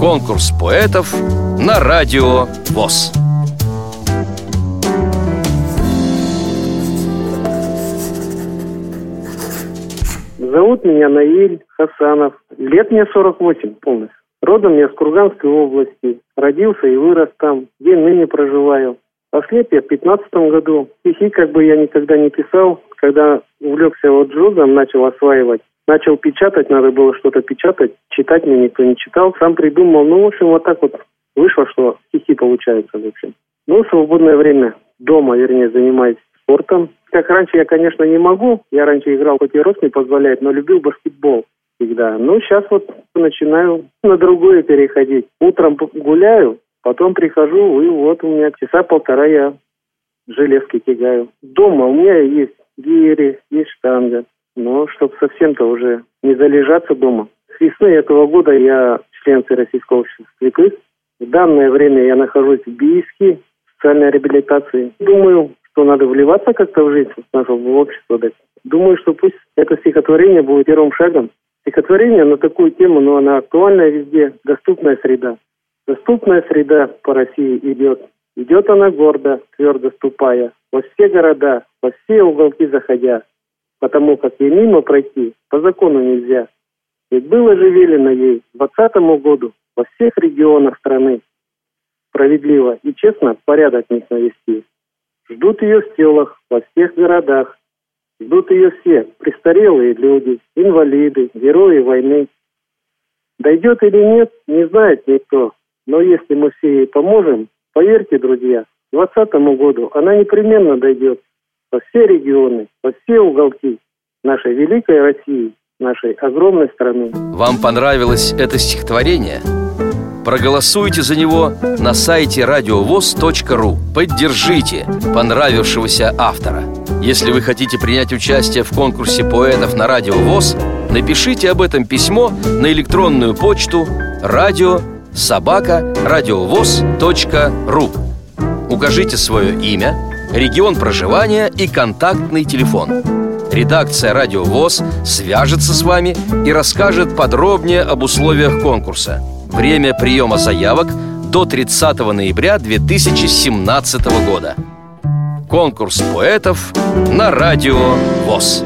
Конкурс поэтов на радио ВОЗ. Зовут меня Наиль Хасанов. Лет мне 48 полностью. Родом я с Курганской области. Родился и вырос там, где ныне проживаю. Ослеп я в 15 году. Стихи как бы я никогда не писал. Когда увлекся вот джузом, начал осваивать. Начал печатать, надо было что-то печатать. Читать мне никто не читал. Сам придумал. Ну, в общем, вот так вот вышло, что стихи получаются, в общем. Ну, свободное время дома, вернее, занимаюсь спортом. Как раньше я, конечно, не могу. Я раньше играл, хоть и рост не позволяет, но любил баскетбол всегда. Ну, сейчас вот начинаю на другое переходить. Утром гуляю, потом прихожу, и вот у меня часа полтора я железки тягаю. Дома у меня есть гири, есть штанга. Но чтобы совсем-то уже не залежаться дома. С весны этого года я член Российского общества слепых. В данное время я нахожусь в БИИСКе, социальной реабилитации. Думаю, что надо вливаться как-то в жизнь нашего общества. Да. Думаю, что пусть это стихотворение будет первым шагом. Стихотворение на такую тему, но она актуальная везде. Доступная среда. Доступная среда по России идет. Идет она гордо, твердо ступая, во все города, во все уголки заходя, потому как ей мимо пройти по закону нельзя. Ведь было же велено ей двадцатому году во всех регионах страны справедливо и честно порядок них навести. Ждут ее в селах, во всех городах. Ждут ее все, престарелые люди, инвалиды, герои войны. Дойдет или нет, не знает никто. Но если мы все ей поможем, поверьте, друзья, к 2020 году она непременно дойдет во все регионы, во все уголки нашей великой России, нашей огромной страны. Вам понравилось это стихотворение? Проголосуйте за него на сайте радиовоз.ру. Поддержите понравившегося автора. Если вы хотите принять участие в конкурсе поэтов на Радио ВОЗ, напишите об этом письмо на электронную почту радио собака радиовоз.ру. Укажите свое имя, регион проживания и контактный телефон. Редакция «Радио ВОЗ» свяжется с вами и расскажет подробнее об условиях конкурса – Время приема заявок до 30 ноября 2017 года. Конкурс поэтов на радио ВОЗ.